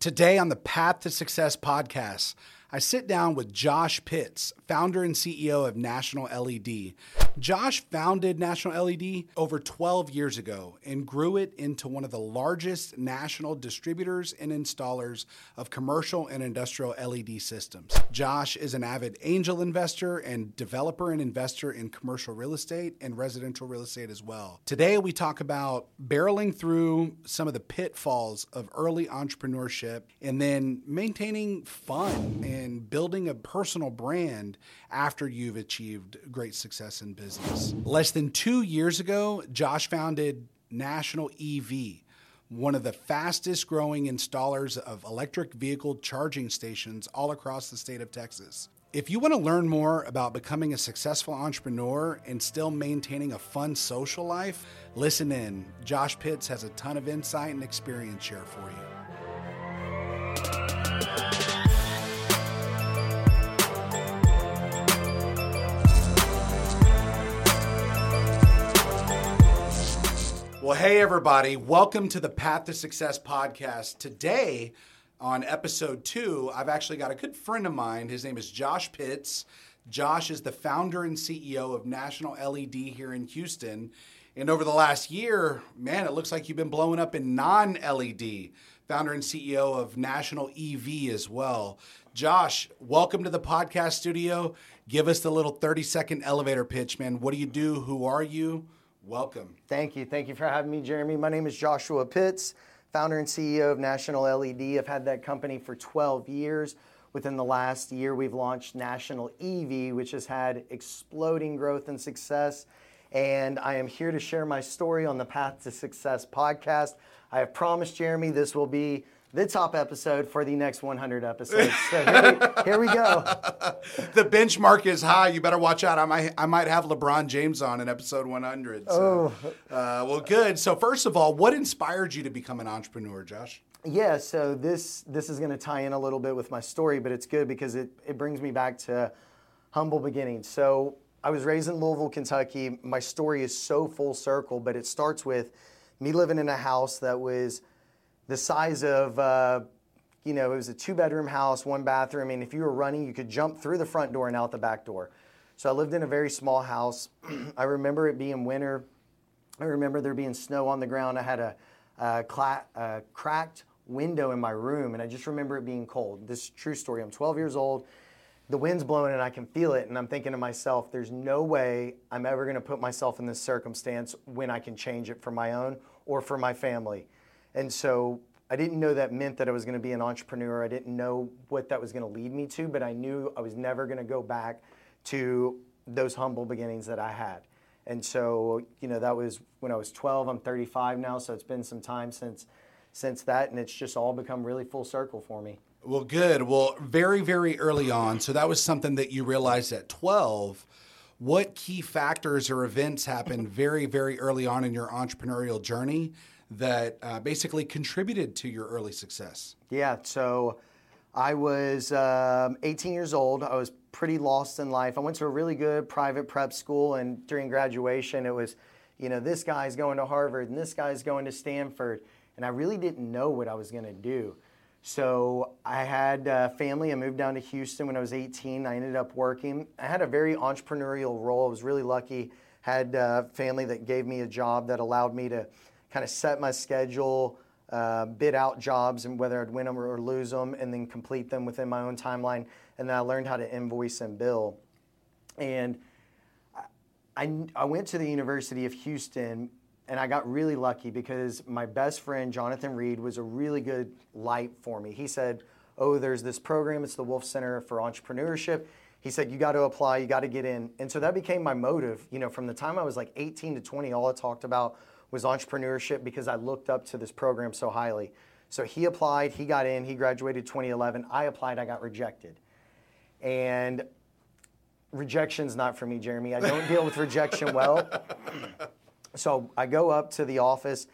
Today on the Path to Success podcast, I sit down with Josh Pitts, founder and CEO of National LED. Josh founded National LED over 12 years ago and grew it into one of the largest national distributors and installers of commercial and industrial LED systems. Josh is an avid angel investor and developer and investor in commercial real estate and residential real estate as well. Today, we talk about barreling through some of the pitfalls of early entrepreneurship and then maintaining fun and building a personal brand after you've achieved great success in business. Less than two years ago, Josh founded National EV one of the fastest growing installers of electric vehicle charging stations all across the state of Texas. If you want to learn more about becoming a successful entrepreneur and still maintaining a fun social life, listen in. Josh Pitts has a ton of insight and experience here for you. Well, hey, everybody. Welcome to the Path to Success podcast. Today, on episode two, I've actually got a good friend of mine. His name is Josh Pitts. Josh is the founder and CEO of National LED here in Houston. And over the last year, man, it looks like you've been blowing up in non LED. Founder and CEO of National EV as well. Josh, welcome to the podcast studio. Give us the little 30 second elevator pitch, man. What do you do? Who are you? Welcome. Thank you. Thank you for having me, Jeremy. My name is Joshua Pitts, founder and CEO of National LED. I've had that company for 12 years. Within the last year, we've launched National EV, which has had exploding growth and success. And I am here to share my story on the Path to Success podcast. I have promised Jeremy this will be the top episode for the next 100 episodes. So here we, here we go. the benchmark is high. You better watch out. I might, I might have LeBron James on in episode 100. So, oh. Uh, well, good. So, first of all, what inspired you to become an entrepreneur, Josh? Yeah, so this this is going to tie in a little bit with my story, but it's good because it, it brings me back to humble beginnings. So I was raised in Louisville, Kentucky. My story is so full circle, but it starts with me living in a house that was – the size of, uh, you know, it was a two bedroom house, one bathroom. And if you were running, you could jump through the front door and out the back door. So I lived in a very small house. I remember it being winter. I remember there being snow on the ground. I had a, a, cla- a cracked window in my room, and I just remember it being cold. This is true story. I'm 12 years old. The wind's blowing and I can feel it, and I'm thinking to myself, there's no way I'm ever going to put myself in this circumstance when I can change it for my own or for my family. And so I didn't know that meant that I was going to be an entrepreneur. I didn't know what that was going to lead me to, but I knew I was never going to go back to those humble beginnings that I had. And so, you know, that was when I was 12. I'm 35 now, so it's been some time since since that, and it's just all become really full circle for me. Well, good. Well, very, very early on. So that was something that you realized at 12. What key factors or events happened very, very early on in your entrepreneurial journey that uh, basically contributed to your early success? Yeah, so I was um, 18 years old. I was pretty lost in life. I went to a really good private prep school, and during graduation, it was, you know, this guy's going to Harvard and this guy's going to Stanford. And I really didn't know what I was going to do. So I had a family. I moved down to Houston when I was 18. I ended up working. I had a very entrepreneurial role. I was really lucky. Had a family that gave me a job that allowed me to kind of set my schedule, uh, bid out jobs and whether I'd win them or lose them, and then complete them within my own timeline. And then I learned how to invoice and bill. And I, I went to the University of Houston and I got really lucky because my best friend, Jonathan Reed, was a really good light for me. He said, Oh, there's this program, it's the Wolff Center for Entrepreneurship. He said, You got to apply, you got to get in. And so that became my motive. You know, from the time I was like 18 to 20, all I talked about was entrepreneurship because I looked up to this program so highly. So he applied, he got in, he graduated 2011. I applied, I got rejected. And rejection's not for me, Jeremy. I don't deal with rejection well. So I go up to the office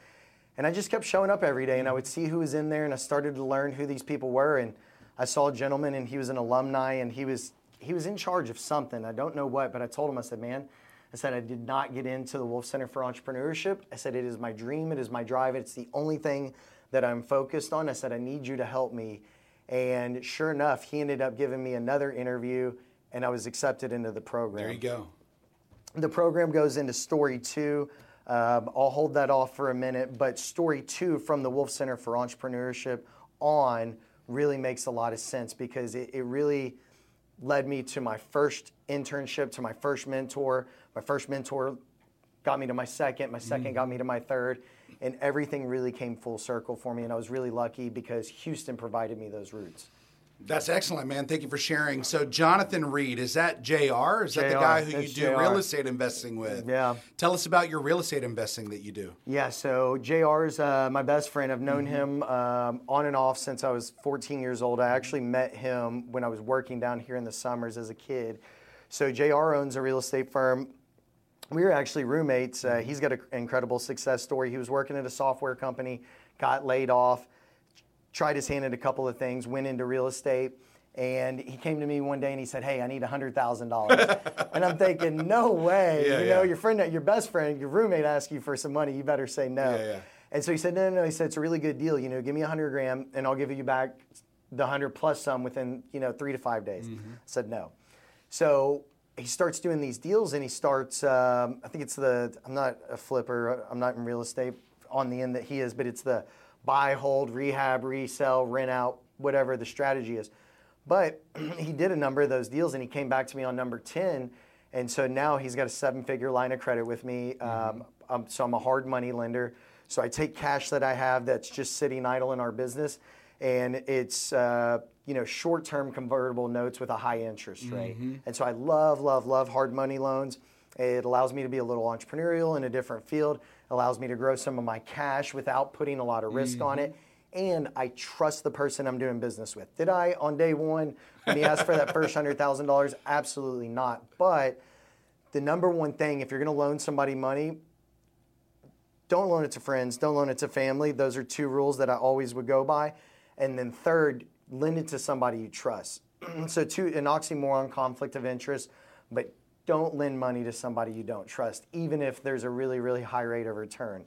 and I just kept showing up every day and I would see who was in there and I started to learn who these people were and I saw a gentleman and he was an alumni and he was he was in charge of something. I don't know what, but I told him I said, "Man, I said I did not get into the Wolff Center for Entrepreneurship. I said it is my dream, it is my drive, it's the only thing that I'm focused on. I said, I need you to help me. And sure enough, he ended up giving me another interview and I was accepted into the program. There you go. The program goes into story two. Um, I'll hold that off for a minute, but story two from the Wolff Center for Entrepreneurship on really makes a lot of sense because it, it really led me to my first internship, to my first mentor. My first mentor got me to my second, my 2nd mm got me to my third, and everything really came full circle for me. And I was really lucky because Houston provided me those roots. That's excellent, man. Thank you for sharing. So, Jonathan Reed, is that JR? Is that the guy who you do JR. real estate investing with? Yeah. Tell us about your real estate investing that you do. Yeah, so JR is uh, my best friend. I've known mm-hmm. him um, on and off since I was 14 years old. I actually met him when I was working down here in the summers as a kid. So, JR owns a real estate firm. We were actually roommates. Uh, he's got an incredible success story. He was working at a software company, got laid off tried his hand at a couple of things, went into real estate. And he came to me one day and he said, "Hey, I need hundred thousand dollars." and I'm thinking, "No way! Yeah, you know, your friend, your best friend, your roommate asks you for some money. You better say no." Yeah, and so he said, "No, no, no." He said, "It's a really good deal. You know, give me a hundred grand, and I'll give you back the hundred plus some within you know three to five days." Mm-hmm. I said no. So he starts doing these deals, and he starts. Um, I think it's the. I'm not a flipper. I'm not in real estate on the end that he is, but it's the buy, hold, rehab, resell, rent out, whatever the strategy is. But he did a number of those deals and he came back to me on number 10. And so now he's got a seven figure line of credit with me. Mm-hmm. Um, I'm, so I'm a hard money lender. So I take cash that I have that's just sitting idle in our business and it's uh, you know short-term convertible notes with a high interest rate. Mm-hmm. And so I love, love, love hard money loans. It allows me to be a little entrepreneurial in a different field allows me to grow some of my cash without putting a lot of risk mm-hmm. on it. And I trust the person I'm doing business with. Did I on day one when he asked for that first hundred thousand dollars? Absolutely not. But the number one thing, if you're going to loan somebody money, don't loan it to friends, don't loan it to family. Those are two rules that I always would go by. And then third, lend it to somebody you trust. so two an oxymoron conflict of interest, but don't lend money to somebody you don't trust, even if there's a really, really high rate of return.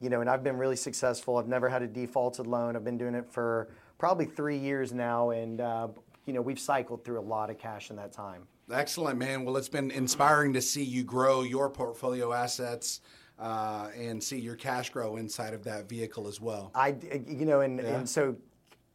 You know, and I've been really successful. I've never had a defaulted loan. I've been doing it for probably three years now, and uh, you know, we've cycled through a lot of cash in that time. Excellent, man. Well, it's been inspiring to see you grow your portfolio assets. Uh, and see your cash grow inside of that vehicle as well. I, you know, and, yeah. and so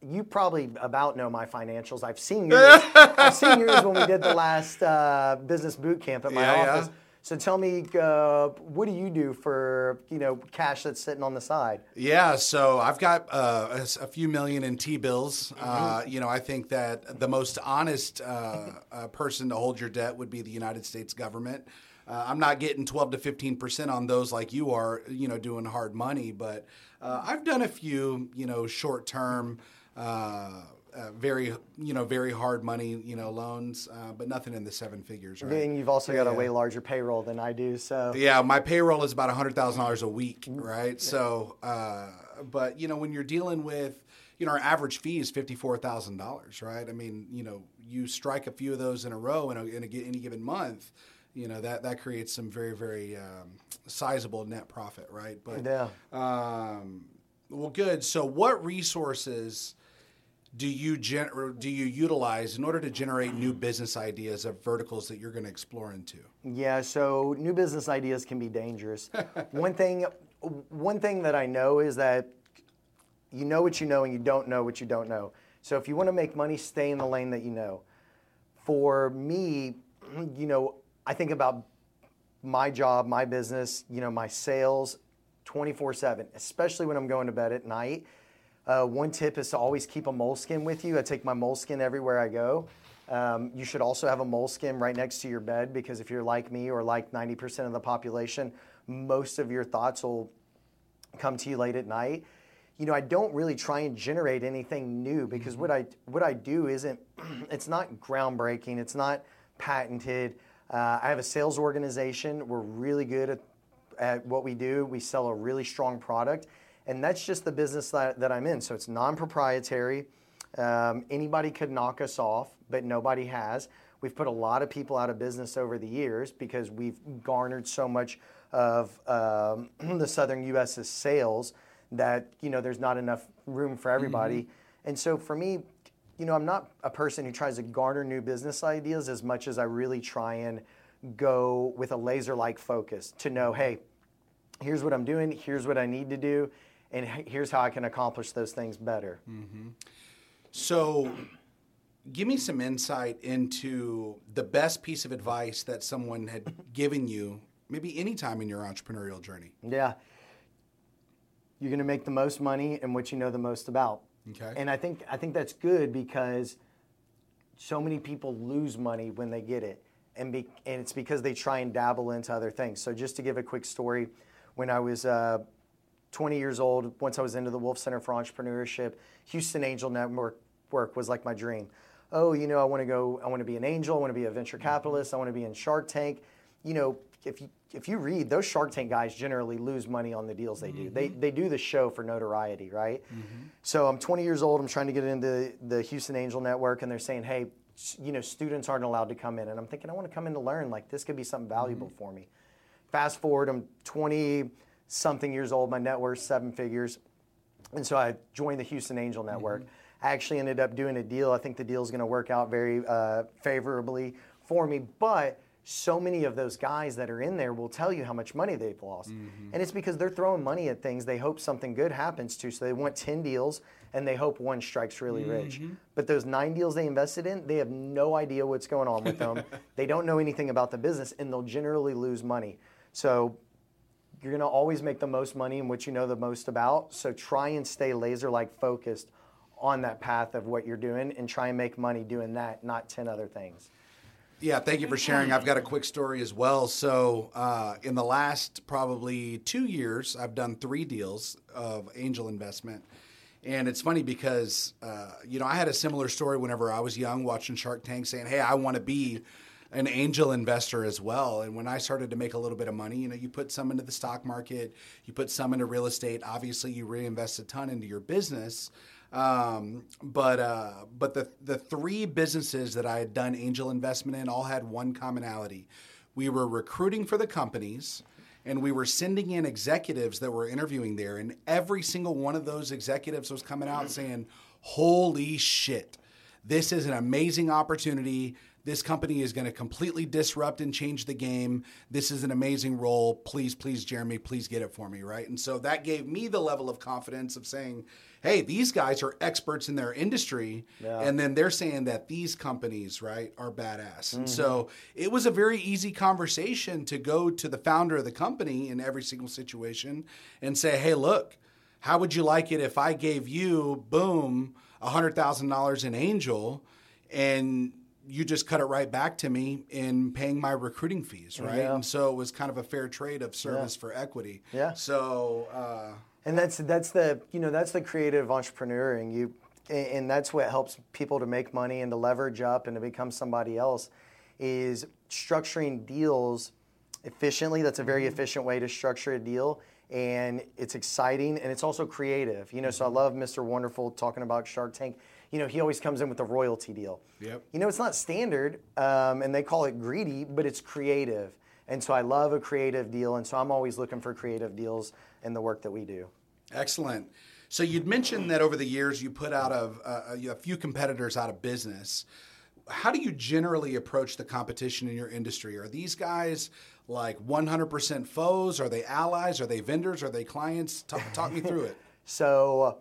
you probably about know my financials. I've seen yours. I've seen yours when we did the last uh, business boot camp at my yeah, office. Yeah. So tell me, uh, what do you do for you know cash that's sitting on the side? Yeah, so I've got uh, a, a, few million in T bills. Uh, mm-hmm. you know, I think that the most honest uh, uh, person to hold your debt would be the United States government. I'm not getting 12 to 15 percent on those like you are. You know, doing hard money, but I've done a few. You know, short term. Uh, uh, very you know very hard money you know loans, uh, but nothing in the seven figures. Right? And you've also got yeah. a way larger payroll than I do. So yeah, my payroll is about hundred thousand dollars a week, right? Yeah. So, uh, but you know when you're dealing with you know our average fee is fifty four thousand dollars, right? I mean you know you strike a few of those in a row in, a, in a, any given month. You know that that creates some very very um, sizable net profit, right? But yeah. Um, well, good. So, what resources do you gen- do you utilize in order to generate new business ideas of verticals that you're going to explore into? Yeah, so new business ideas can be dangerous. one thing one thing that I know is that you know what you know and you don't know what you don't know. So if you want to make money, stay in the lane that you know. For me, you know, I think about my job, my business, you know, my sales 24/7, especially when I'm going to bed at night uh, one tip is to always keep a Moleskine with you. I take my Moleskine everywhere I go. Um, you should also have a Moleskine right next to your bed because if you're like me or like 90% of the population, most of your thoughts will come to you late at night. You know, I don't really try and generate anything new because mm-hmm. what I what I do isn't it's not groundbreaking. It's not patented. Uh, I have a sales organization. We're really good at, at what we do. We sell a really strong product and that's just the business that, that I'm in. So it's non proprietary. Um, anybody could knock us off, but nobody has. We've put a lot of people out of business over the years because we've garnered so much of um, the southern U.S.'s sales that you know there's not enough room for everybody. And so for me, you know, I'm not a person who tries to garner new business ideas as much as I really try and go with a laser like focus to know, hey, here's what I'm doing, here's what I need to do, and here's how I can accomplish those things better. So, give me some insight into the best piece of advice that someone had given you, maybe any time in your entrepreneurial journey. Yeah. You're going to make the most money in what you know the most about. Okay. And I think I think that's good because so many people lose money when they get it. And, be, and it's because they try and dabble into other things. So just to give a quick story, when I was uh, 20 years old, once I was into the Wolff Center for Entrepreneurship, Houston Angel Network work was like my dream. Oh, you know, I want to go, I want to be an angel, I want to be a venture mm-hmm. capitalist, I want to be in Shark Tank. You know, if you if you read, those Shark Tank guys generally lose money on the deals they do. They mm-hmm. they do the show for notoriety, right? Mm-hmm. So I'm 20 years old. I'm trying to get into the Houston Angel Network, and they're saying, hey, you know, students aren't allowed to come in. And I'm thinking, I want to come in to learn. Like this could be something valuable for me. Fast forward, I'm 20 something years old. My net worth seven figures. And so I joined the Houston Angel mm-hmm. Network. I actually ended up doing a deal. I think the deal is going to work out very uh, favorably for me. But so many of those guys that are in there will tell you how much money they've lost. Mm-hmm. And it's because they're throwing money at things they hope something good happens to. So they want 10 deals and they hope one strikes really rich. Mm-hmm. But those nine deals they invested in, they have no idea what's going on with them. they don't know anything about the business and they'll generally lose money. So you're going to always make the most money in what you know the most about. So try and stay laser like focused on that path of what you're doing and try and make money doing that, not 10 other things. Yeah, thank you for sharing. I've got a quick story as well. So, uh, in the last probably two years, I've done three deals of angel investment. And it's funny because, uh, you know, I had a similar story whenever I was young watching Shark Tank saying, hey, I want to be an angel investor as well. And when I started to make a little bit of money, you know, you put some into the stock market, you put some into real estate. Obviously, you reinvest a ton into your business. Um, but uh, but the the three businesses that I had done angel investment in all had one commonality. We were recruiting for the companies, and we were sending in executives that were interviewing there, and every single one of those executives was coming out saying, "Holy shit, this is an amazing opportunity." This company is going to completely disrupt and change the game. This is an amazing role. Please, please, Jeremy, please get it for me, right? And so that gave me the level of confidence of saying, hey, these guys are experts in their industry. And then they're saying that these companies, right, are badass. And mm-hmm. so it was a very easy conversation to go to the founder of the company in every single situation and say, hey, look, how would you like it if I gave you, boom, $100,000 in angel and you just cut it right back to me in paying my recruiting fees, right? Yeah. And so it was kind of a fair trade of service for equity. Yeah. So, uh, And that's that's the you know that's the creative entrepreneur, and you and that's what helps people to make money and to leverage up and to become somebody else, is structuring deals efficiently. That's a very efficient way to structure a deal, and it's exciting and it's also creative. You know, so I love Mr. Wonderful talking about Shark Tank. You know, he always comes in with a royalty deal. Yep. You know, it's not standard, um, and they call it greedy, but it's creative. And so I love a creative deal, and so I'm always looking for creative deals in the work that we do. Excellent. So you'd mentioned that over the years you put out of uh, a few competitors out of business. How do you generally approach the competition in your industry? Are these guys like 100% foes? Are they allies? Are they vendors? Are they clients? Talk, talk me through it. So uh,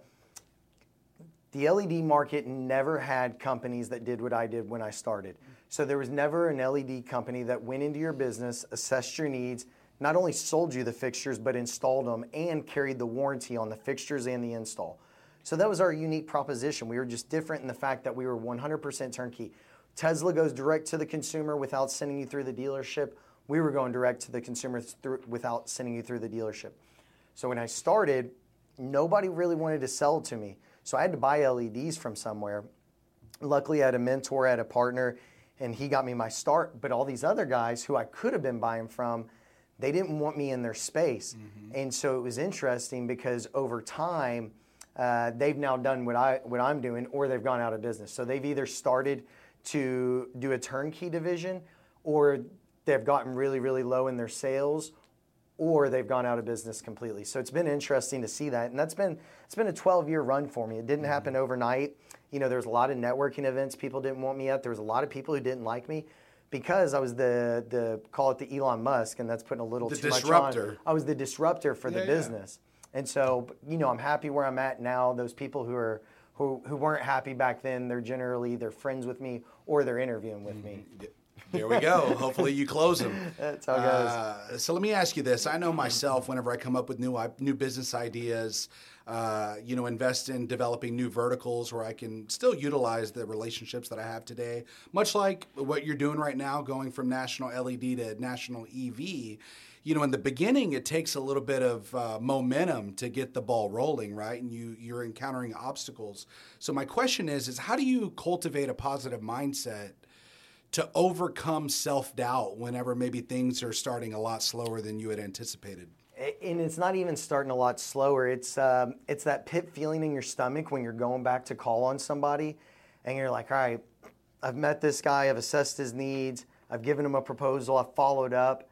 the LED market never had companies that did what I did when I started. So there was never an LED company that went into your business, assessed your needs, not only sold you the fixtures, but installed them and carried the warranty on the fixtures and the install. So that was our unique proposition. We were just different in the fact that we were 100% turnkey. Tesla goes direct to the consumer without sending you through the dealership. We were going direct to the consumer through, without sending you through the dealership. So when I started, nobody really wanted to sell to me. So I had to buy LEDs from somewhere. Luckily, I had a mentor, I had a partner, and he got me my start. But all these other guys who I could have been buying from, they didn't want me in their space. And so it was interesting because over time, uh, they've now done what I what I'm doing, or they've gone out of business. So they've either started to do a turnkey division, or they've gotten really really low in their sales, or they've gone out of business completely. So it's been interesting to see that, and that's been it's been a 12 year run for me. It didn't mm-hmm. happen overnight. You know, there was a lot of networking events people didn't want me at. There was a lot of people who didn't like me because I was the the call it the Elon Musk, and that's putting a little the too disruptor. much on. I was the disruptor for yeah, the business, yeah. and so you know I'm happy where I'm at now. Those people who are who, who weren't happy back then, they're generally either friends with me or they're interviewing with me. There we go. Hopefully you close them. That's how it goes. Uh, so let me ask you this. I know myself whenever I come up with new new business ideas, uh, you know, invest in developing new verticals where I can still utilize the relationships that I have today, much like what you're doing right now, going from national LED to national EV. You know, in the beginning, it takes a little bit of uh, momentum to get the ball rolling, right? And you you're encountering obstacles. So my question is, is how do you cultivate a positive mindset? To overcome self doubt whenever maybe things are starting a lot slower than you had anticipated? and it's not even starting a lot slower. It's um, it's that pit feeling in your stomach when you're going back to call on somebody, and you're like, all right, I've met this guy, I've assessed his needs, I've given him a proposal, I've followed up,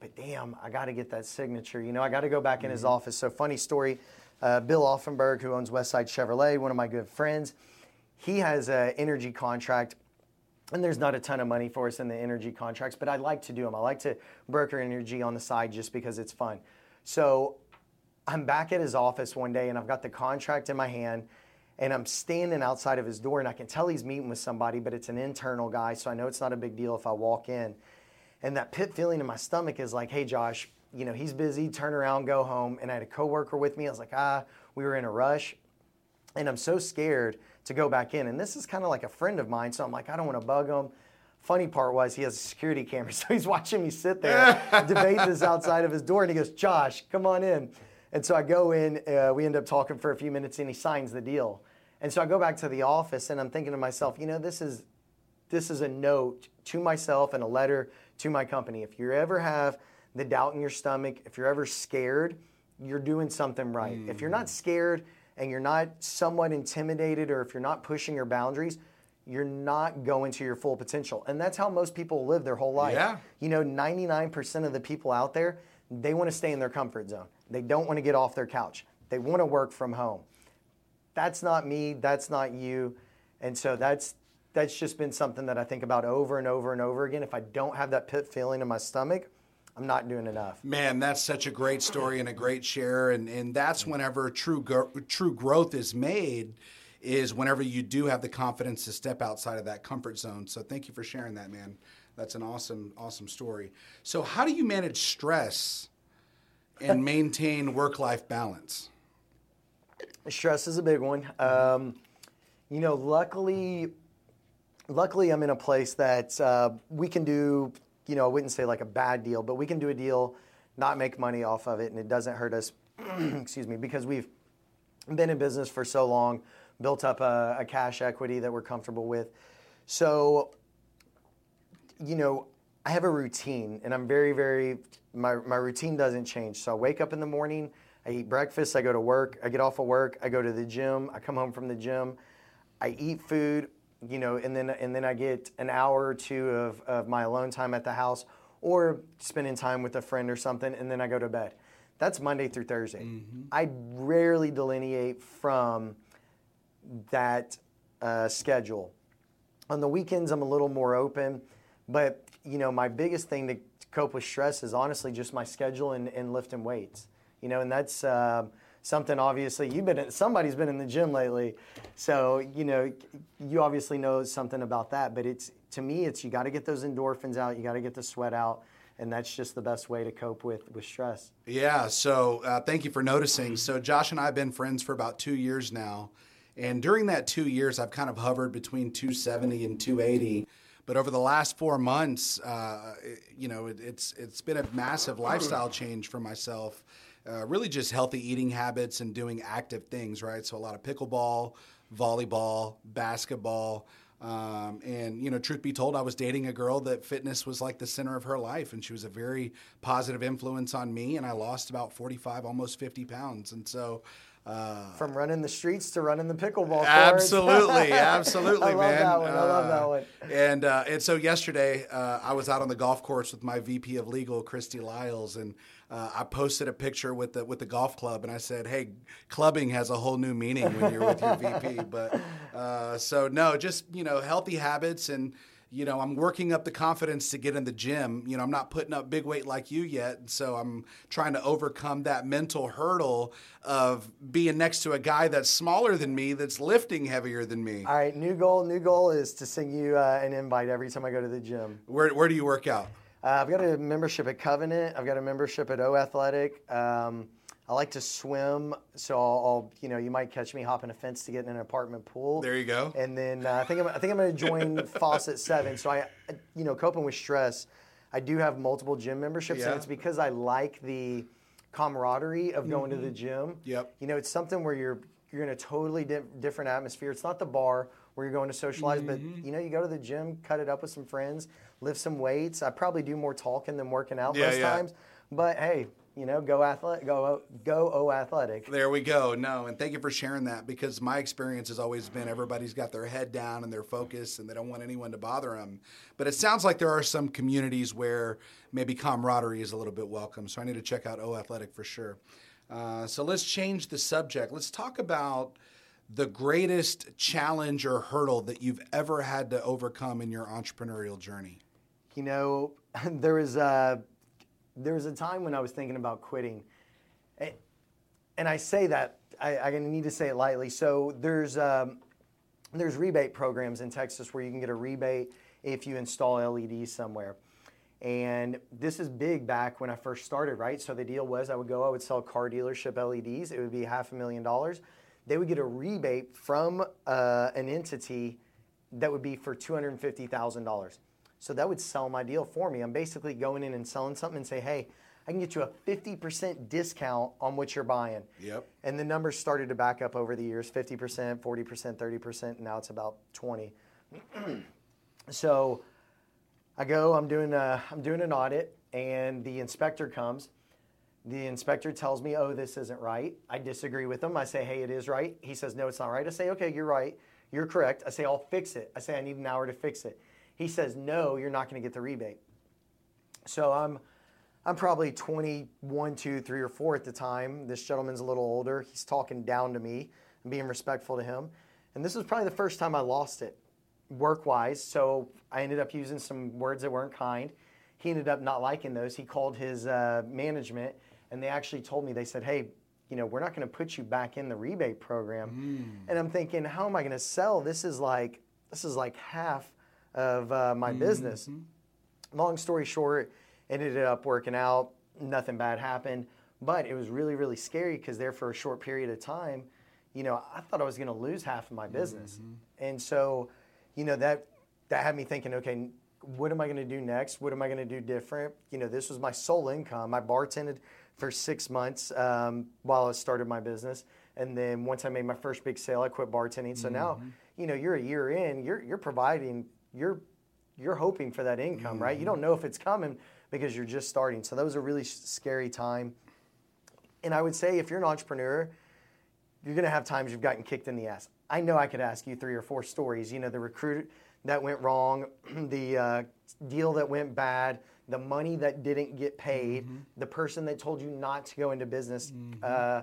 but damn, I got to get that signature. You know, I got to go back mm-hmm. in his mm-hmm. office. So funny story, uh, Bill Offenberg, who owns Westside Chevrolet, one of my good friends, he has an energy contract and there's not a ton of money for us in the energy contracts, but I like to do them. I like to broker energy on the side just because it's fun. So I'm back at his office one day and I've got the contract in my hand and I'm standing outside of his door and I can tell he's meeting with somebody, but it's an internal guy, so I know it's not a big deal if I walk in. And that pit feeling in my stomach is like, hey, Josh, you know, he's busy, turn around, go home. And I had a coworker with me. I was like, ah, we were in a rush. And I'm so scared to go back in. And this is kind of like a friend of mine, so I'm like, I don't want to bug him. Funny part was he has a security camera, so he's watching me sit there debate this outside of his door, and he goes, "Josh, come on in." And so I go in. Uh, we end up talking for a few minutes, and he signs the deal. And so I go back to the office, and I'm thinking to myself, you know, this is this is a note to myself and a letter to my company. If you ever have the doubt in your stomach, if you're ever scared, you're doing something right. Mm. If you're not scared, and you're not somewhat intimidated or if you're not pushing your boundaries, you're not going to your full potential. And that's how most people live their whole life. Yeah. You know, 99% of the people out there, they want to stay in their comfort zone. They don't want to get off their couch. They want to work from home. That's not me, that's not you. And so that's that's just been something that I think about over and over and over again. If I don't have that pit feeling in my stomach, I'm not doing enough. Man, that's such a great story and a great share, and and that's whenever true true growth is made, is whenever you do have the confidence to step outside of that comfort zone. So thank you for sharing that, man. That's an awesome awesome story. So how do you manage stress and maintain work life balance? Stress is a big one. Um, you know, luckily, luckily I'm in a place that uh, we can do you know, I wouldn't say like a bad deal, but we can do a deal, not make money off of it, and it doesn't hurt us, excuse me, because we've been in business for so long, built up a, a cash equity that we're comfortable with. So, you know, I have a routine, and I'm very, very, my, my routine doesn't change. So I wake up in the morning, I eat breakfast, I go to work, I get off of work, I go to the gym, I come home from the gym, I eat food, you know, and then and then I get an hour or two of, of my alone time at the house or spending time with a friend or something, and then I go to bed. That's Monday through Thursday. Mm-hmm. I rarely delineate from that uh, schedule. On the weekends, I'm a little more open, but you know, my biggest thing to cope with stress is honestly just my schedule and, and lifting weights. You know, and that's uh, something obviously you've been somebody's been in the gym lately. So you know you obviously know something about that but it's to me it's you got to get those endorphins out you got to get the sweat out and that's just the best way to cope with with stress. Yeah so uh, thank you for noticing. So josh and i have been friends for about two years now and during that two years i've kind of hovered between 270 and 280 but over the last four months, uh, you know, it, it's it's been a massive lifestyle change for myself uh, really just healthy eating habits and doing active things, right? So a lot of pickleball, volleyball, basketball. Um, and you know, truth be told, I was dating a girl that fitness was like the center of her life, and she was a very positive influence on me. And I lost about forty-five, almost fifty pounds. And so, Uh, From running the streets to running the pickleball. Absolutely, absolutely, I love man. that one. I love that Uh, one. And uh, and so yesterday, uh, I was out on the golf course with my VP of legal, Christy Lyles, and uh, I posted a picture with the with the golf club, and I said, "Hey, clubbing has a whole new meaning when you're with your VP." But uh, so no, just you know, healthy habits and. You know, I'm working up the confidence to get in the gym. You know, I'm not putting up big weight like you yet. So I'm trying to overcome that mental hurdle of being next to a guy that's smaller than me, that's lifting heavier than me. All right, new goal. New goal is to send you uh, an invite every time I go to the gym. Where, where do you work out? Uh, I've got a membership at Covenant. I've got a membership at O Athletic. Um, I like to swim, so I'll, I'll, you know, you might catch me hopping a fence to get in an apartment pool. There you go. And then uh, I think I'm, I think I'm going to join Faucet Seven. So I, you know, coping with stress, I do have multiple gym memberships, Yeah. and it's because I like the camaraderie of going to the gym. Mm-hmm. Yep. You know, it's something where you're you're in a totally di- different atmosphere. It's not the bar where you're going to socialize, Mm-hmm. but you know, you go to the gym, cut it up with some friends, lift some weights. I probably do more talking than working out Yeah, most yeah. times, but hey, you know, go athletic, go go O athletic. There we go. No, and thank you for sharing that because my experience has always been everybody's got their head down and their focus and they don't want anyone to bother them. But it sounds like there are some communities where maybe camaraderie is a little bit welcome. So I need to check out O Athletic for sure. Uh, so let's change the subject. Let's talk about the greatest challenge or hurdle that you've ever had to overcome in your entrepreneurial journey. You know, there was a there was a time when I was thinking about quitting, and I say that I, I need to say it lightly. So there's um, there's rebate programs in Texas where you can get a rebate if you install LEDs somewhere. And this is big back when I first started, right? So the deal was I would go, I would sell car dealership LEDs. It would be half a million dollars. They would get a rebate from uh, an entity that would be for $250,000. So that would sell my deal for me. I'm basically going in and selling something and say, hey, I can get you a 50% discount on what you're buying. Yep. And the numbers started to back up over the years 50%, 40%, 30%, and now it's about 20. so I go, I'm doing, a, I'm doing an audit, and the inspector comes. The inspector tells me, oh, this isn't right. I disagree with him. I say, hey, it is right. He says, no, it's not right. I say, okay, you're right. You're correct. I say, I'll fix it. I say, I need an hour to fix it. He says, no, you're not going to get the rebate. So I'm, I'm probably 21, 2, 3, or 4 at the time. This gentleman's a little older. He's talking down to me and being respectful to him. And this was probably the first time I lost it work wise. So I ended up using some words that weren't kind. He ended up not liking those. He called his uh, management and they actually told me, they said, hey, you know, we're not going to put you back in the rebate program. And I'm thinking, how am I going to sell? This is like, this is like half of uh, my business long story short, it ended up working out. Nothing bad happened, but it was really, really scary because there for a short period of time, you know, I thought I was going to lose half of my business, and so, you know, that that had me thinking, okay, what am I going to do next? What am I going to do different? You know, this was my sole income. I bartended for six months um, while I started my business, and then once I made my first big sale, I quit bartending. So now, you know, you're a year in, you're you're providing, you're you're hoping for that income, right? You don't know if it's coming because you're just starting. So that was a really scary time. And I would say if you're an entrepreneur, you're going to have times you've gotten kicked in the ass. I know I could ask you three or four stories. You know, the recruit that went wrong, the uh, deal that went bad, the money that didn't get paid, the person that told you not to go into business. Uh,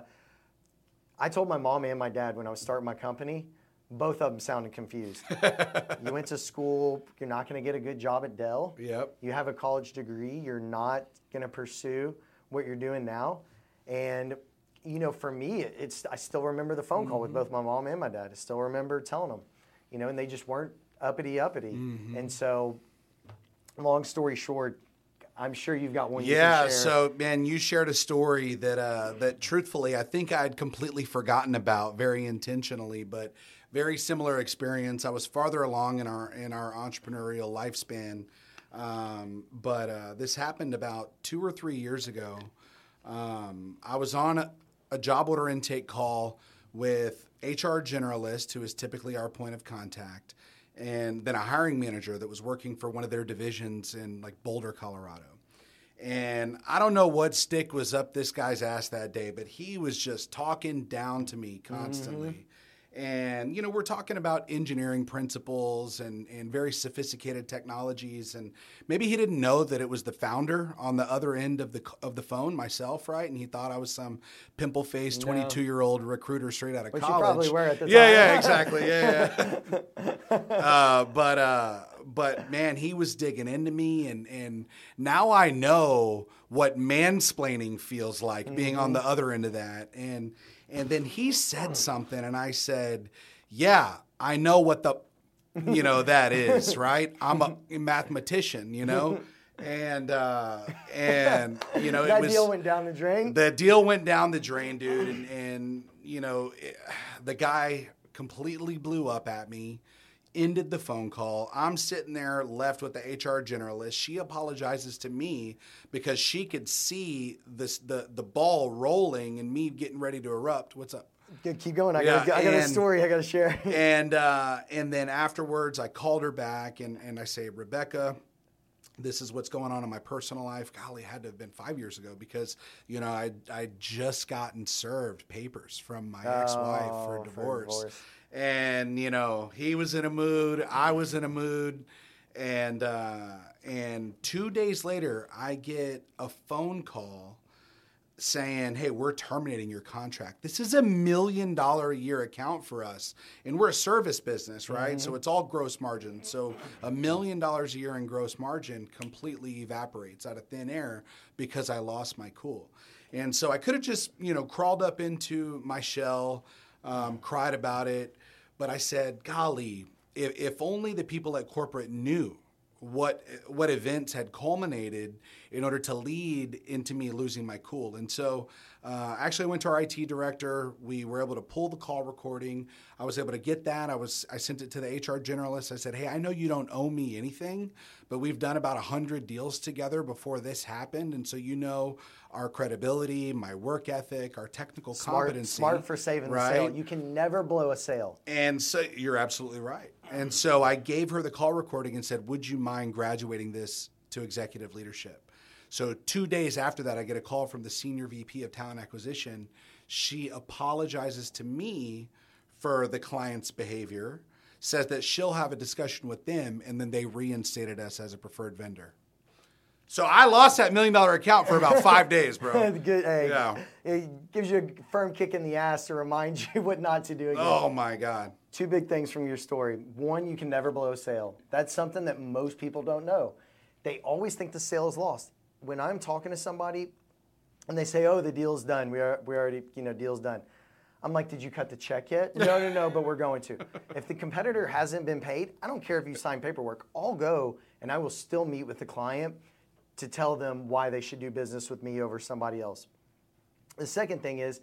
I told my mom and my dad when I was starting my company, both of them sounded confused. you went to school, you're not going to get a good job at Dell. Yep. You have a college degree, you're not going to pursue what you're doing now. And you know, for me, it's I still remember the phone call with both my mom and my dad. I still remember telling them, you know, and they just weren't uppity uppity. And so, long story short, I'm sure you've got one. you can Yeah, so man, you shared a story that uh, that truthfully I think I'd completely forgotten about, very intentionally, but very similar experience. I was farther along in our in our entrepreneurial lifespan, um, but uh, this happened about two or three years ago. Um, I was on a, a job order intake call with HR generalist, who is typically our point of contact, and then a hiring manager that was working for one of their divisions in like Boulder, Colorado. And I don't know what stick was up this guy's ass that day, but he was just talking down to me constantly. And, you know, we're talking about engineering principles and, and very sophisticated technologies. And maybe he didn't know that it was the founder on the other end of the, of the phone, myself, right? And he thought I was some pimple faced 22 year old recruiter straight out of Which college. probably were at the yeah, time. yeah, exactly. Yeah, yeah. uh, but, uh, but man, he was digging into me. And, and now I know what mansplaining feels like being on the other end of that. And, and then he said something, and I said, "Yeah, I know what the, you know, that is, right? I'm a mathematician, you know." And uh, and you know, that it was deal went down the drain. the deal went down the drain, dude, and, and you know, it, the guy completely blew up at me. Ended the phone call. I'm sitting there left with the HR generalist. She apologizes to me because she could see this the the ball rolling and me getting ready to erupt. What's up? Keep going. I, Yeah, got, I got a story I got to share. and uh, and then afterwards, I called her back and, and I say, Rebecca, this is what's going on in my personal life. Golly, it had to have been five years ago because you know I I just gotten served papers from my ex-wife for Oh, for divorce. And you know he was in a mood, I was in a mood, and uh, and two days later, I get a phone call saying, "Hey, we're terminating your contract. This is a million dollar a year account for us, and we're a service business, right? So it's all gross margin. So a million dollars a year in gross margin completely evaporates out of thin air because I lost my cool. And so I could have just, you know, crawled up into my shell, um, cried about it, but I said, "Golly, if, if only the people at corporate knew." What what events had culminated in order to lead into me losing my cool. And so, uh, actually, I went to our IT director. We were able to pull the call recording. I was able to get that. I was I sent it to the HR generalist. I said, "Hey, I know you don't owe me anything, but we've done about hundred deals together before this happened, and so you know our credibility, my work ethic, our technical Smart, competency. smart for saving right? the sale. You can never blow a sale. And so you're absolutely right. And so I gave her the call recording and said, Would you mind graduating this to executive leadership? So two days after that, I get a call from the senior VP of talent acquisition. She apologizes to me for the client's behavior, says that she'll have a discussion with them, and then they reinstated us as a preferred vendor. So I lost that million dollar account for about five days, bro. Good, hey, Yeah. It gives you a firm kick in the ass to remind you what not to do again. Oh my God. Two big things from your story. One, you can never blow a sale. That's something that most people don't know. They always think the sale is lost. When I'm talking to somebody and they say, "Oh, the deal's done. We are we already, you know, deal's done." I'm like, "Did you cut the check yet?" no, no, no, but we're going to. If the competitor hasn't been paid, I don't care if you sign paperwork. I'll go and I will still meet with the client to tell them why they should do business with me over somebody else. The second thing is,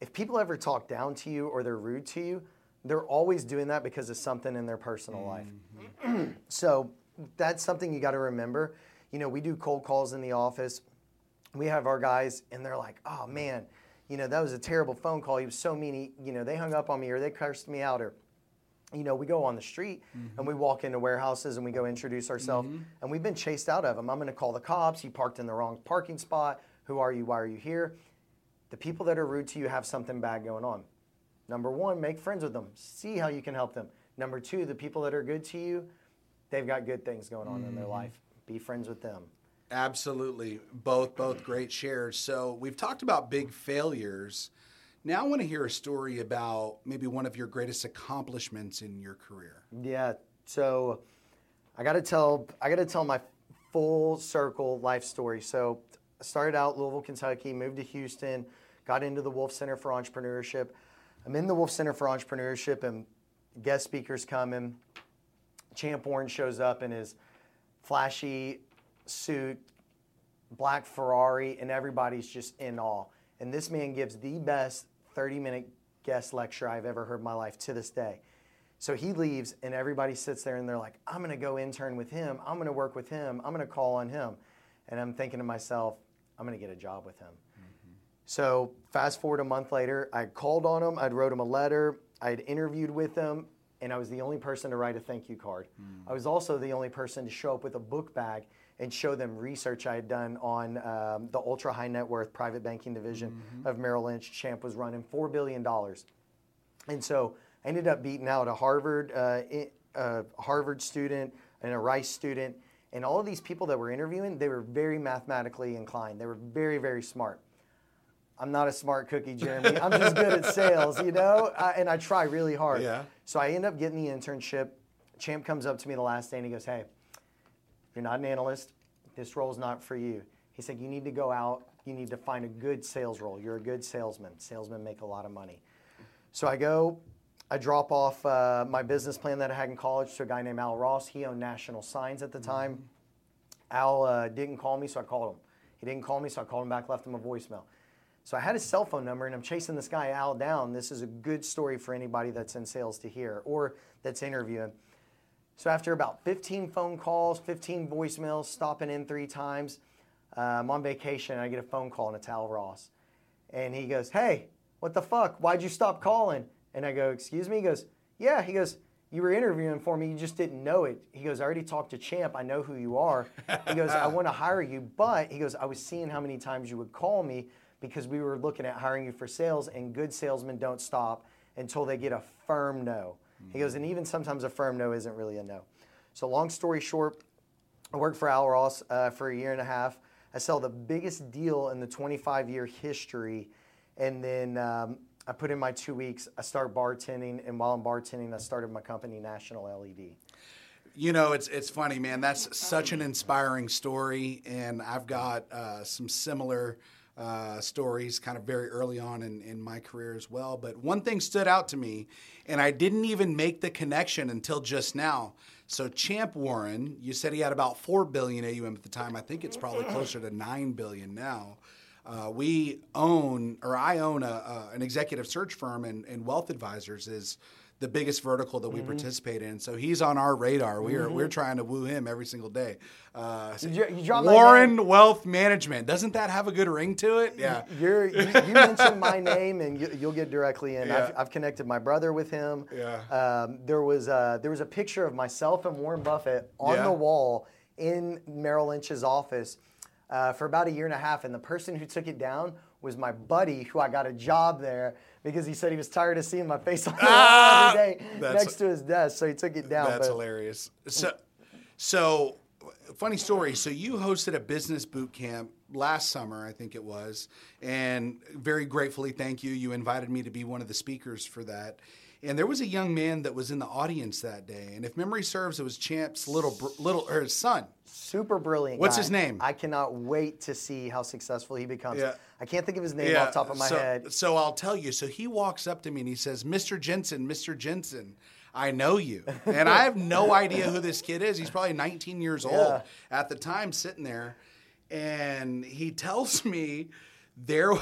if people ever talk down to you or they're rude to you, they're always doing that because of something in their personal life. Mm-hmm. so that's something you got to remember. You know, we do cold calls in the office. We have our guys, and they're like, "Oh man, you know that was a terrible phone call. He was so mean. He, you know, they hung up on me or they cursed me out or." You know, we go on the street and we walk into warehouses and we go introduce ourselves, mm-hmm. and we've been chased out of them. I'm going to call the cops. You parked in the wrong parking spot. Who are you? Why are you here? The people that are rude to you have something bad going on. Number one, make friends with them. See how you can help them. Number two, the people that are good to you, they've got good things going on in their mm-hmm. life. Be friends with them. Absolutely. Both both great shares. So we've talked about big failures. Now I want to hear a story about maybe one of your greatest accomplishments in your career. Yeah. So I got to tell I got to tell my full circle life story. So I started out Louisville, Kentucky, moved to Houston, got into the Wolff Center for Entrepreneurship. I'm in the Wolff Center for Entrepreneurship and guest speakers coming. Champ Warren shows up in his flashy suit, black Ferrari, and everybody's just in awe. And this man gives the best 30 minute guest lecture I've ever heard in my life to this day. So he leaves, and everybody sits there and they're like, I'm going to go intern with him. I'm going to work with him. I'm going to call on him. And I'm thinking to myself, I'm going to get a job with him. Mm-hmm. So fast forward a month later, I called on him. I'd wrote him a letter. I'd interviewed with him, and I was the only person to write a thank you card. Mm. I was also the only person to show up with a book bag and show them research I had done on um, the ultra high net worth private banking division mm-hmm. of Merrill Lynch. Champ was running $4 billion. And so I ended up beating out a Harvard, uh, a Harvard student and a Rice student. And all of these people that were interviewing, they were very mathematically inclined. They were very, very smart. I'm not a smart cookie, Jeremy. I'm just good at sales, you know, uh, and I try really hard. Yeah. So I end up getting the internship. Champ comes up to me the last day and he goes, "Hey, you're not an analyst. This role is not for you." He said, "You need to go out. You need to find a good sales role. You're a good salesman. Salesmen make a lot of money." So I go. I drop off uh, my business plan that I had in college to a guy named Al Ross. He owned National Signs at the time. Mm-hmm. Al uh, didn't call me, so I called him. He didn't call me, so I called him back, left him a voicemail. So I had his cell phone number and I'm chasing this guy Al down. This is a good story for anybody that's in sales to hear or that's interviewing. So after about 15 phone calls, 15 voicemails, stopping in three times, uh, I'm on vacation and I get a phone call and it's Al Ross. And he goes, Hey, what the fuck? Why'd you stop calling? And I go, Excuse me? He goes, Yeah. He goes, You were interviewing for me. You just didn't know it. He goes, I already talked to Champ. I know who you are. He goes, I want to hire you. But he goes, I was seeing how many times you would call me because we were looking at hiring you for sales, and good salesmen don't stop until they get a firm no. He goes, and even sometimes a firm no isn't really a no. So, long story short, I worked for Al Ross uh, for a year and a half. I sell the biggest deal in the 25 year history. And then um, I put in my two weeks. I start bartending. And while I'm bartending, I started my company, National LED. You know, it's it's funny, man. That's such an inspiring story, and I've got uh, some similar uh, stories kind of very early on in, in my career as well. But one thing stood out to me, and I didn't even make the connection until just now. So Champ Warren, you said he had about four billion AUM at the time. I think it's probably closer to nine billion now. Uh, we own, or I own, a, a, an executive search firm, and, and Wealth Advisors is the biggest vertical that we mm-hmm. participate in. So he's on our radar. We are mm-hmm. we're trying to woo him every single day. Uh, you, you Warren Wealth Management doesn't that have a good ring to it? Yeah. You're, you, you mentioned my name and you, will get directly in. Yeah. I've, I've, connected my brother with him. Yeah. Um, there was a, there was a picture of myself and Warren Buffett on yeah. the wall in Merrill Lynch's office. Uh, for about a year and a half, and the person who took it down was my buddy who I got a job there because he said he was tired of seeing my face on the ah, wall every day next to his desk, so he took it down. That's but, hilarious. So, so funny story. So you hosted a business boot camp last summer, I think it was, and very gratefully, thank you. You invited me to be one of the speakers for that. And there was a young man that was in the audience that day, and if memory serves, it was Champ's little little or his son. Super brilliant. What's guy. his name? I cannot wait to see how successful he becomes. Yeah. I can't think of his name yeah. off the top of my so, head. So I'll tell you. So he walks up to me and he says, "Mr. Jensen, Mr. Jensen." I know you. And I have no idea who this kid is. He's probably 19 years old at the time, sitting there. And he tells me there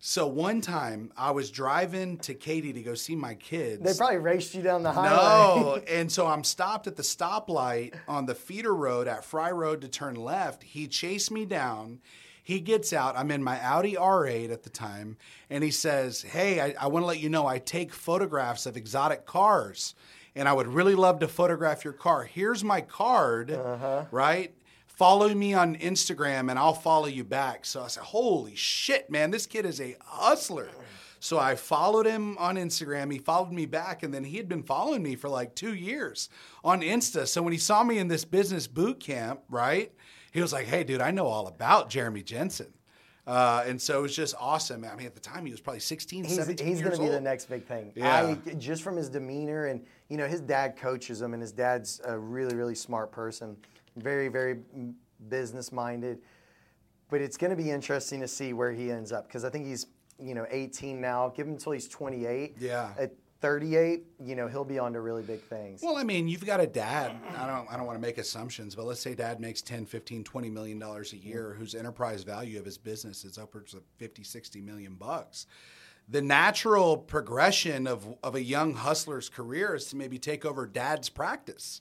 so one time I was driving to Katy to go see my kids. They probably raced you down the highway. No, and so I'm stopped at the stoplight on the feeder road at Fry Road to turn left. He chased me down. He gets out. I'm in my Audi R8 at the time, and he says, "Hey, I, I want to let you know I take photographs of exotic cars." and I would really love to photograph your car. Here's my card, uh-huh. right? Follow me on Instagram and I'll follow you back. So I said, holy shit, man, this kid is a hustler. So I followed him on Instagram. He followed me back, and then he had been following me for like two years on Insta. So when he saw me in this business boot camp, right, he was like, hey, dude, I know all about Jeremy Jensen. Uh, and so it was just awesome. I mean, at the time he was probably 16, he's, 17 He's going to be the next big thing. Yeah. I, just from his demeanor and, you know, his dad coaches him and his dad's a really, really smart person very, very business minded. But it's going to be interesting to see where he ends up because I think he's, you know, 18 now. Give him until he's 28. Yeah. At 38, you know, he'll be on to really big things. Well, I mean, you've got a dad. I don't I don't want to make assumptions, but let's say dad makes 10, 15, 20 million dollars a year whose enterprise value of his business is upwards of 50, 60 million bucks the natural progression of, of a young hustler's career is to maybe take over dad's practice.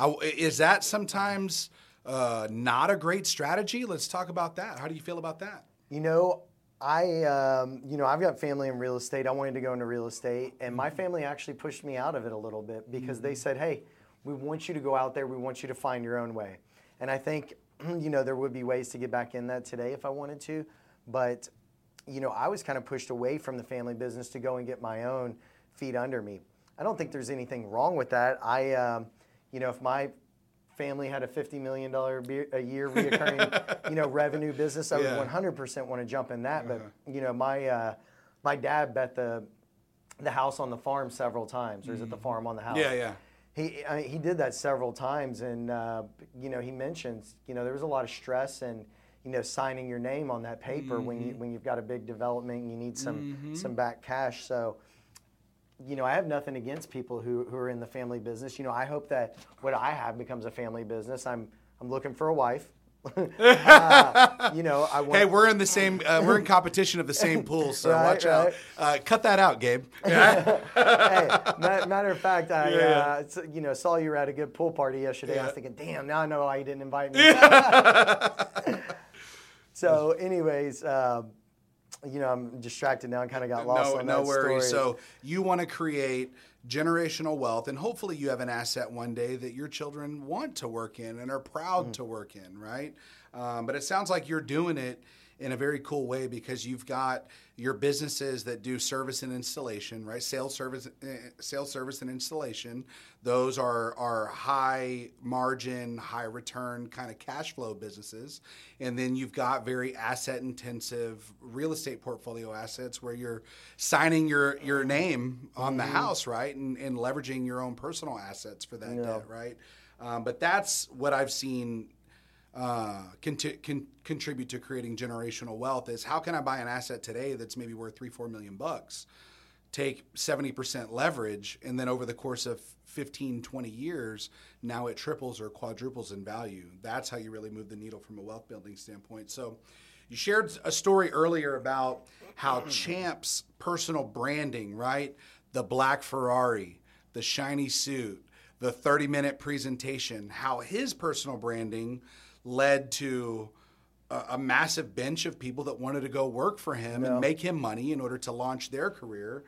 I, is that sometimes uh, not a great strategy? Let's talk about that. How do you feel about that? You know, I, um, you know, I've got family in real estate. I wanted to go into real estate, and my family actually pushed me out of it a little bit because mm-hmm. they said, "Hey, we want you to go out there. We want you to find your own way." And I think, you know, there would be ways to get back in that today if I wanted to. But, you know, I was kind of pushed away from the family business to go and get my own feet under me. I don't think there's anything wrong with that. I, um, you know, if my family had a $50 million a year reoccurring, you know, revenue business, I Yeah. would 100% want to jump in that. But, you know, my, uh, my dad bet the, the house on the farm several times, or is it the farm on the house? Yeah, yeah. He, I mean, he did that several times, and uh, you know, he mentions, you know, there was a lot of stress and you know, signing your name on that paper when you when you've got a big development and you need some some back cash. So, you know, I have nothing against people who, who are in the family business. You know, I hope that what I have becomes a family business. I'm I'm looking for a wife. uh, you know, I want. Hey, we're in the same. Uh, we're in competition of the same pool, so Right, watch out. Uh, cut that out, Gabe. hey, matter of fact, I Yeah. uh, you know saw you were at a good pool party yesterday. I was thinking, damn, now I know why you didn't invite me. so, anyways, um, you know, I'm distracted now. and kind of got lost no, on no worries. story. So you want to create generational wealth, and hopefully you have an asset one day that your children want to work in and are proud Mm. to work in, right? Um, but it sounds like you're doing it in a very cool way because you've got your businesses that do service and installation, right? Sales service, uh, sales service and installation. Those are are high margin, high return kind of cash flow businesses, and then you've got very asset intensive real estate portfolio assets where you're signing your your name on the house, right, and, and leveraging your own personal assets for that Yeah. debt, right? Um, but that's what I've seen uh, conti- con- contribute to creating generational wealth is how can I buy an asset today that's maybe worth three, four million bucks, take 70% leverage, and then over the course of 15, 20 years, now it triples or quadruples in value. That's how you really move the needle from a wealth building standpoint. So you shared a story earlier about how Champ's personal branding, right? The black Ferrari, the shiny suit, the 30 minute presentation, how his personal branding led to a, a massive bench of people that wanted to go work for him and make him money in order to launch their career.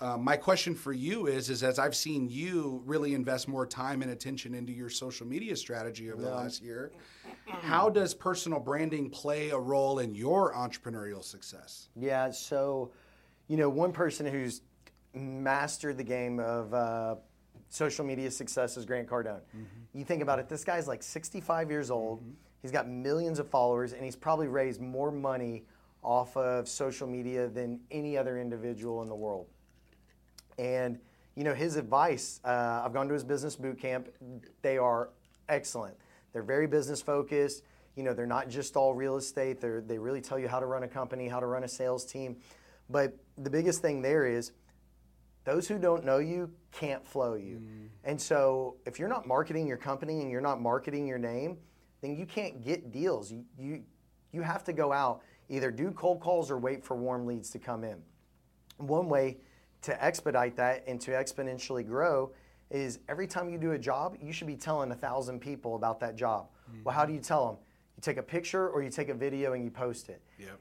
Uh, my question for you is, is as I've seen you really invest more time and attention into your social media strategy over the last year, how does personal branding play a role in your entrepreneurial success? Yeah, so, you know, one person who's mastered the game of uh, social media success is Grant Cardone. You think about it, this guy's like 65 years old, he's got millions of followers, and he's probably raised more money off of social media than any other individual in the world. And you know his advice. Uh, I've gone to his business boot camp. They are excellent. They're very business focused. You know they're not just all real estate. They they really tell you how to run a company, how to run a sales team. But the biggest thing there is those who don't know you can't flow you. Mm. And so if you're not marketing your company and you're not marketing your name, then you can't get deals. You you you have to go out either do cold calls or wait for warm leads to come in. One way to expedite that and to exponentially grow is every time you do a job, you should be telling a thousand people about that job. Well, how mm-hmm. do you tell them? You take a picture or you take a video and you post it. Yep.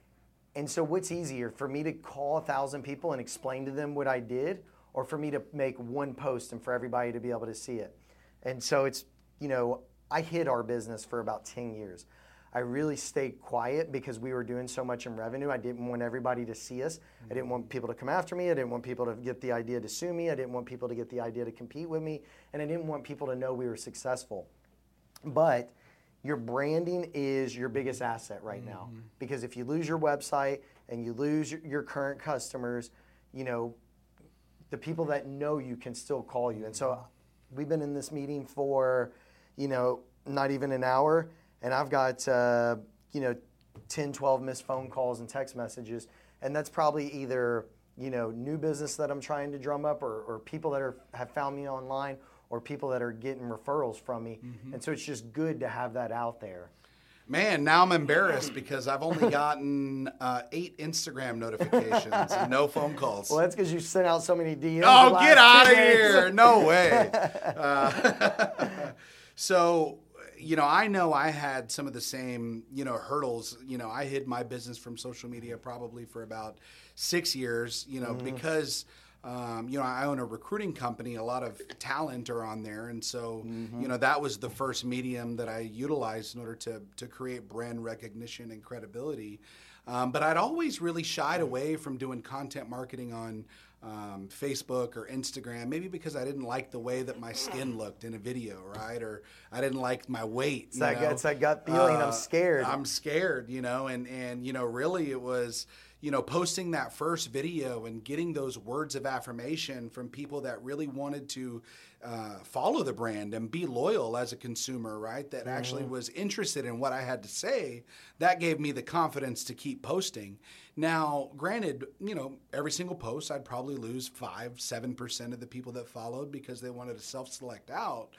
And so, what's easier for me to call a thousand people and explain to them what I did, or for me to make one post and for everybody to be able to see it? And so, it's, you know, I hid our business for about 10 years. I really stayed quiet because we were doing so much in revenue. I didn't want everybody to see us. I didn't want people to come after me. I didn't want people to get the idea to sue me. I didn't want people to get the idea to compete with me. And I didn't want people to know we were successful. But your branding is your biggest asset right now mm-hmm. because if you lose your website and you lose your, your current customers, you know, the people that know you can still call you. And so we've been in this meeting for, you know, not even an hour, and I've got, uh, you know, 10, 12 missed phone calls and text messages. And that's probably either, you know, new business that I'm trying to drum up or, or people that are, have found me online or people that are getting referrals from me. And so it's just good to have that out there. Man, now I'm embarrassed because I've only gotten uh, eight Instagram notifications and no phone calls. Well, that's because you sent out so many DMs. Oh, get out of here! No way. Uh, so, you know, I know I had some of the same, you know, hurdles. You know, I hid my business from social media probably for about six years. You know, because um, you know, I own a recruiting company. A lot of talent are on there, and so Mm-hmm. you know that was the first medium that I utilized in order to to create brand recognition and credibility. Um, but I'd always really shied away from doing content marketing on um, Facebook or Instagram, maybe because I didn't like the way that my skin looked in a video, right? Or I didn't like my weight. It's that, it's that gut feeling. Uh, I'm scared. I'm scared, you know, and and you know, really, it was you know posting that first video and getting those words of affirmation from people that really wanted to uh, follow the brand and be loyal as a consumer, right? That actually was interested in what I had to say. That gave me the confidence to keep posting. Now, granted, you know, every single post, I'd probably lose five, seven percent of the people that followed because they wanted to self-select out.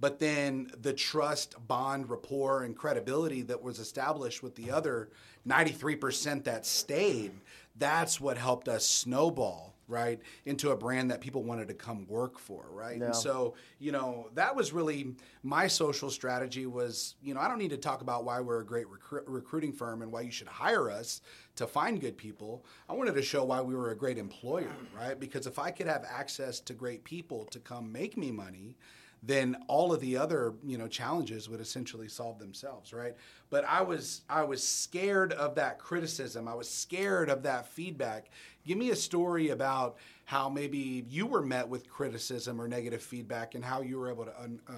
But then the trust, bond, rapport, and credibility that was established with the other 93% that stayed, that's what helped us snowball, right, into a brand that people wanted to come work for, right? Yeah. And so, you know, that was really my social strategy was, you know, I don't need to talk about why we're a great recru- recruiting firm and why you should hire us to find good people. I wanted to show why we were a great employer, right? Because if I could have access to great people to come make me money, then all of the other you know challenges would essentially solve themselves right but i was i was scared of that criticism i was scared of that feedback give me a story about how maybe you were met with criticism or negative feedback and how you were able to un, uh,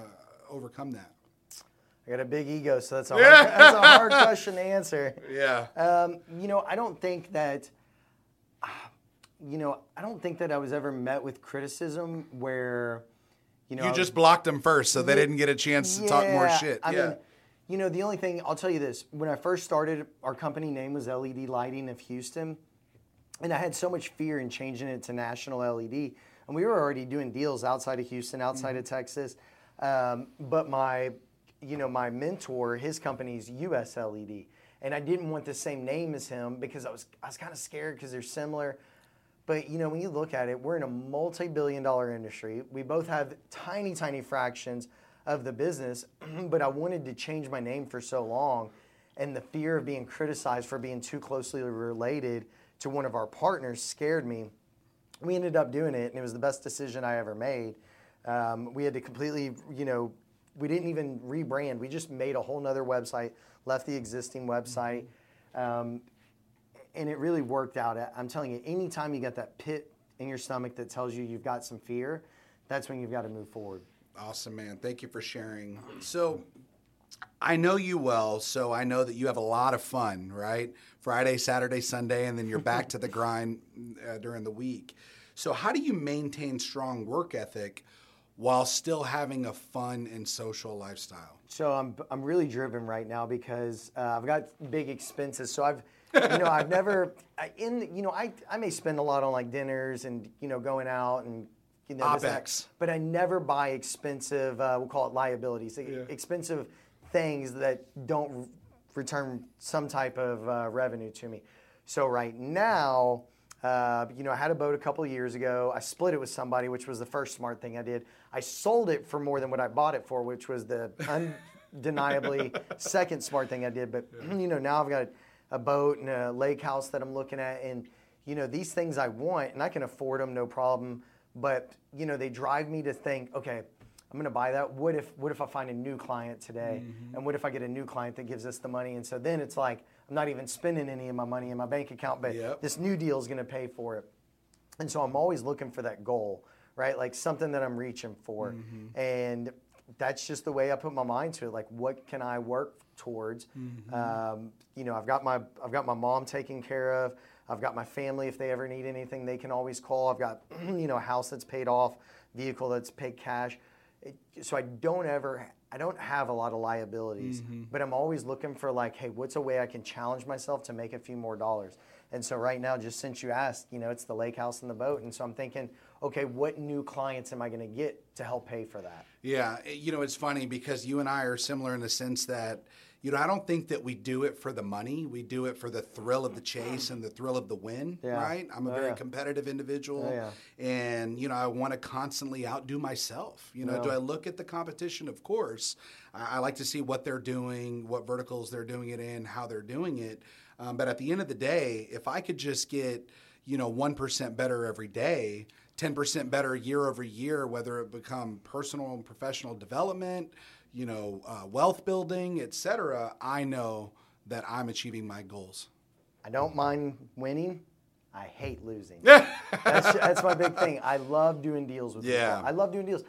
overcome that I got a big ego, so that's a hard, that's a hard question to answer. yeah. Um, you know, I don't think that, you know, I don't think that I was ever met with criticism where, you know, you I was- just blocked them first so they didn't get a chance to talk more shit. I yeah. mean, you know, the only thing I'll tell you this: when I first started, our company name was LED Lighting of Houston, and I had so much fear in changing it to National LED, and we were already doing deals outside of Houston, outside of Texas, um, but my, you know, my mentor, his company's US LED, and I didn't want the same name as him because I was I was kind of scared because they're similar. But you know, when you look at it, we're in a multi-billion-dollar industry. We both have tiny, tiny fractions of the business. but I wanted to change my name for so long, and the fear of being criticized for being too closely related to one of our partners scared me. We ended up doing it, and it was the best decision I ever made. Um, we had to completely, you know, we didn't even rebrand. We just made a whole nother website, left the existing website. Um, and it really worked out. I'm telling you, anytime you got that pit in your stomach that tells you you've got some fear, that's when you've got to move forward. Awesome, man. Thank you for sharing. So, I know you well, so I know that you have a lot of fun, right? Friday, Saturday, Sunday, and then you're back to the grind uh, during the week. So, how do you maintain strong work ethic while still having a fun and social lifestyle? So I'm, I'm really driven right now because uh, I've got big expenses. So I've, you know, I've never, I, in, you know, I, I may spend a lot on like dinners and, you know, going out and, you know, this that, but I never buy expensive, uh, we'll call it liabilities, expensive things that don't r- return some type of uh, revenue to me. So right now, uh, you know, I had a boat a couple of years ago. I split it with somebody, which was the first smart thing I did. I sold it for more than what I bought it for, which was the undeniably second smart thing I did. But you know, now I've got a boat and a lake house that I'm looking at, and you know, these things I want, and I can afford them, no problem. But you know, they drive me to think, okay, I'm going to buy that. What if what if I find a new client today? Mm-hmm. And what if I get a new client that gives us the money? And so then it's like I'm not even spending any of my money in my bank account, but Yep. this new deal is going to pay for it. And so I'm always looking for that goal, right? Like something that I'm reaching for. Mm-hmm. And that's just the way I put my mind to it. Like, what can I work towards? Mm-hmm. Um, you know, I've got my I've got my mom taken care of. I've got my family. If they ever need anything, they can always call. I've got you know a house that's paid off, vehicle that's paid cash. It, so I don't ever I don't have a lot of liabilities, mm-hmm. but I'm always looking for like, hey, what's a way I can challenge myself to make a few more dollars? And so right now, just since you asked, you know, it's the lake house and the boat, and so I'm thinking, okay, what new clients am I going to get to help pay for that? Yeah, you know, it's funny because you and I are similar in the sense that, you know, I don't think that we do it for the money. We do it for the thrill of the chase and the thrill of the win, Yeah. right? I'm a Oh, very yeah. competitive individual. Oh, yeah. And, you know, I want to constantly outdo myself. You know, do I look at the competition? Of course. I, I like to see what they're doing, what verticals they're doing it in, how they're doing it. Um, but at the end of the day, if I could just get, you know, 1% better every day, 10% better year over year, whether it become personal and professional development, you know, uh, wealth building, etc., I know that I'm achieving my goals. I don't mind winning. I hate losing. that's, that's my big thing. I love doing deals with Yeah. people. I love doing deals.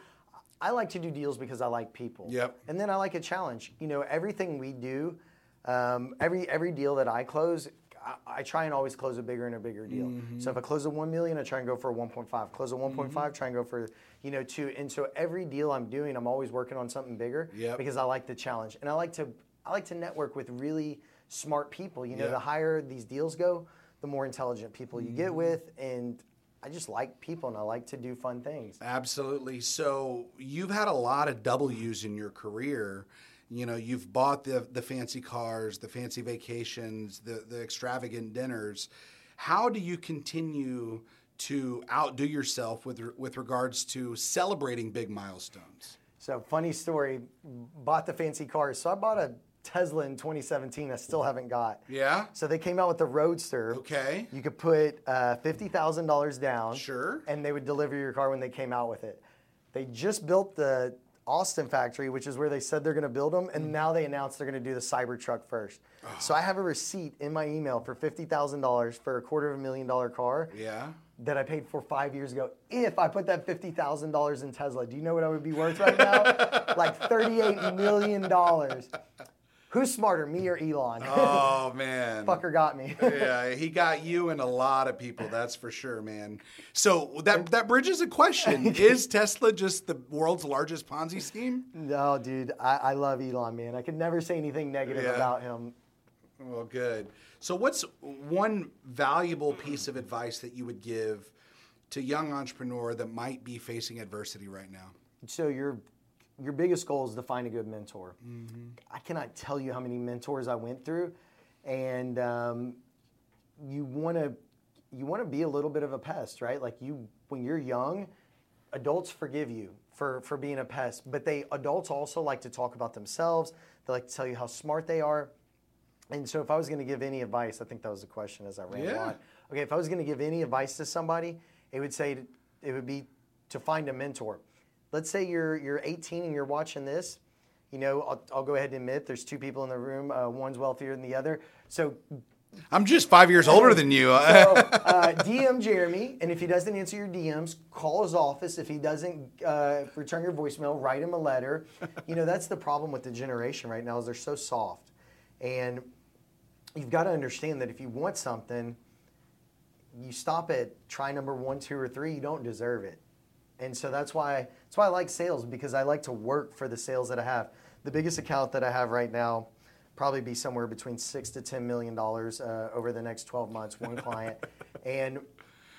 I like to do deals because I like people. Yep. And then I like a challenge. You know, everything we do, um, every every deal that I close, I, I try and always close a bigger and a bigger deal. Mm-hmm. So if I close a one million, I try and go for a one point five. Close a one Mm-hmm. try and go for you know two. And so every deal I'm doing, I'm always working on something bigger Yep. because I like the challenge and I like to I like to network with really smart people. You know, Yeah. the higher these deals go, the more intelligent people you Mm-hmm. get with, and I just like people and I like to do fun things. Absolutely. So you've had a lot of W's in your career. You know, you've bought the the fancy cars, the fancy vacations, the the extravagant dinners. How do you continue to outdo yourself with with regards to celebrating big milestones? So funny story, bought the fancy cars. So I bought a Tesla in 2017. I still haven't got. Yeah. So they came out with the Roadster. Okay. You could put uh, fifty thousand dollars down. Sure. And they would deliver your car when they came out with it. They just built the Austin factory, which is where they said they're going to build them, Mm. and now they announced they're going to do the Cybertruck first. Oh. So I have a receipt in my email for fifty thousand dollars for a quarter of a million dollar car Yeah. that I paid for five years ago. If I put that fifty thousand dollars in Tesla, do you know what I would be worth right now? like thirty-eight million dollars. Who's smarter, me or Elon? Oh man. Fucker got me. yeah, he got you and a lot of people. That's for sure, man. So that that bridges a question: Is Tesla just the world's largest Ponzi scheme? no, dude, I, I love Elon, man. I could never say anything negative Yeah. about him. Well, good. So, what's one valuable piece of advice that you would give to a young entrepreneur that might be facing adversity right now? So your your biggest goal is to find a good mentor. I cannot tell you how many mentors I went through, and um, you want to you want to be a little bit of a pest, right? Like you when you're young, adults forgive you for for being a pest, but they adults also like to talk about themselves. They like to tell you how smart they are. And so, if I was going to give any advice, I think that was the question as I ran Yeah. on. Okay, if I was going to give any advice to somebody, it would say to- it would be to find a mentor. Let's say you're you're 18 and you're watching this. You know, I'll, I'll go ahead and admit there's two people in the room. Uh, one's wealthier than the other. So, I'm just five years older than you. so uh, DM Jeremy, and if he doesn't answer your DMs, call his office. If he doesn't uh, return your voicemail, write him a letter. You know, that's the problem with the generation right now is they're so soft, and you've got to understand that if you want something, you stop at try number one, two, or three. You don't deserve it, and so that's why that's why I like sales because I like to work for the sales that I have. The biggest account that I have right now probably be somewhere between six to ten million dollars uh, over the next 12 months. One client, and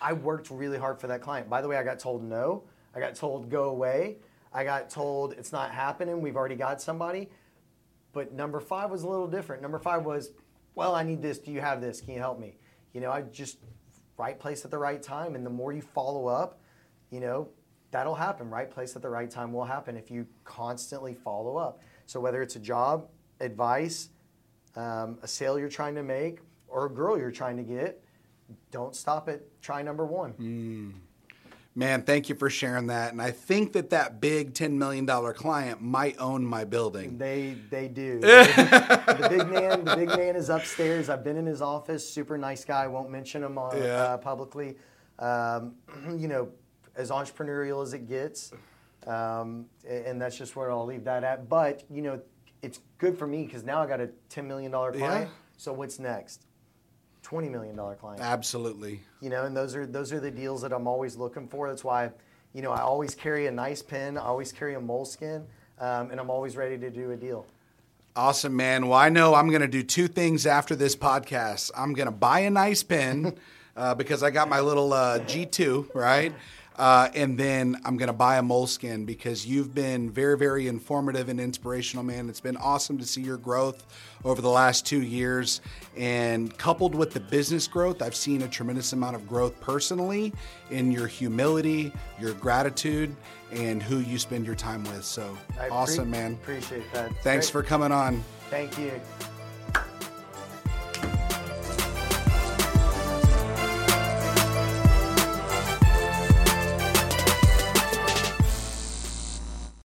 I worked really hard for that client. By the way, I got told no. I got told go away. I got told it's not happening. We've already got somebody. But number five was a little different. Number five was, well, I need this. Do you have this? Can you help me? You know, I just right place at the right time. And the more you follow up, you know, that'll happen. Right place at the right time will happen if you constantly follow up. So whether it's a job, advice, um, a sale you're trying to make, or a girl you're trying to get, don't stop at try number one. Man, thank you for sharing that. And I think that that big $10 million client might own my building. They they do. the big man, the big man is upstairs. I've been in his office. Super nice guy. Won't mention him on, Yeah. uh, publicly. Um, you know, as entrepreneurial as it gets, um, and that's just where I'll leave that at. But you know, it's good for me because now I got a ten million dollar client. Yeah. So what's next? Twenty million dollar client. Absolutely. You know, and those are those are the deals that I'm always looking for. That's why, you know, I always carry a nice pen. I always carry a Moleskine, um, and I'm always ready to do a deal. Awesome, man. Well, I know I'm going to do two things after this podcast. I'm going to buy a nice pen uh, because I got my little uh, G2, right? Uh, and then I'm going to buy a Moleskine because you've been very, very informative and inspirational, man. It's been awesome to see your growth over the last two years. And coupled with the business growth, I've seen a tremendous amount of growth personally in your humility, your gratitude, and who you spend your time with. So I awesome, appre- man. Appreciate that. Thanks Great. for coming on. Thank you.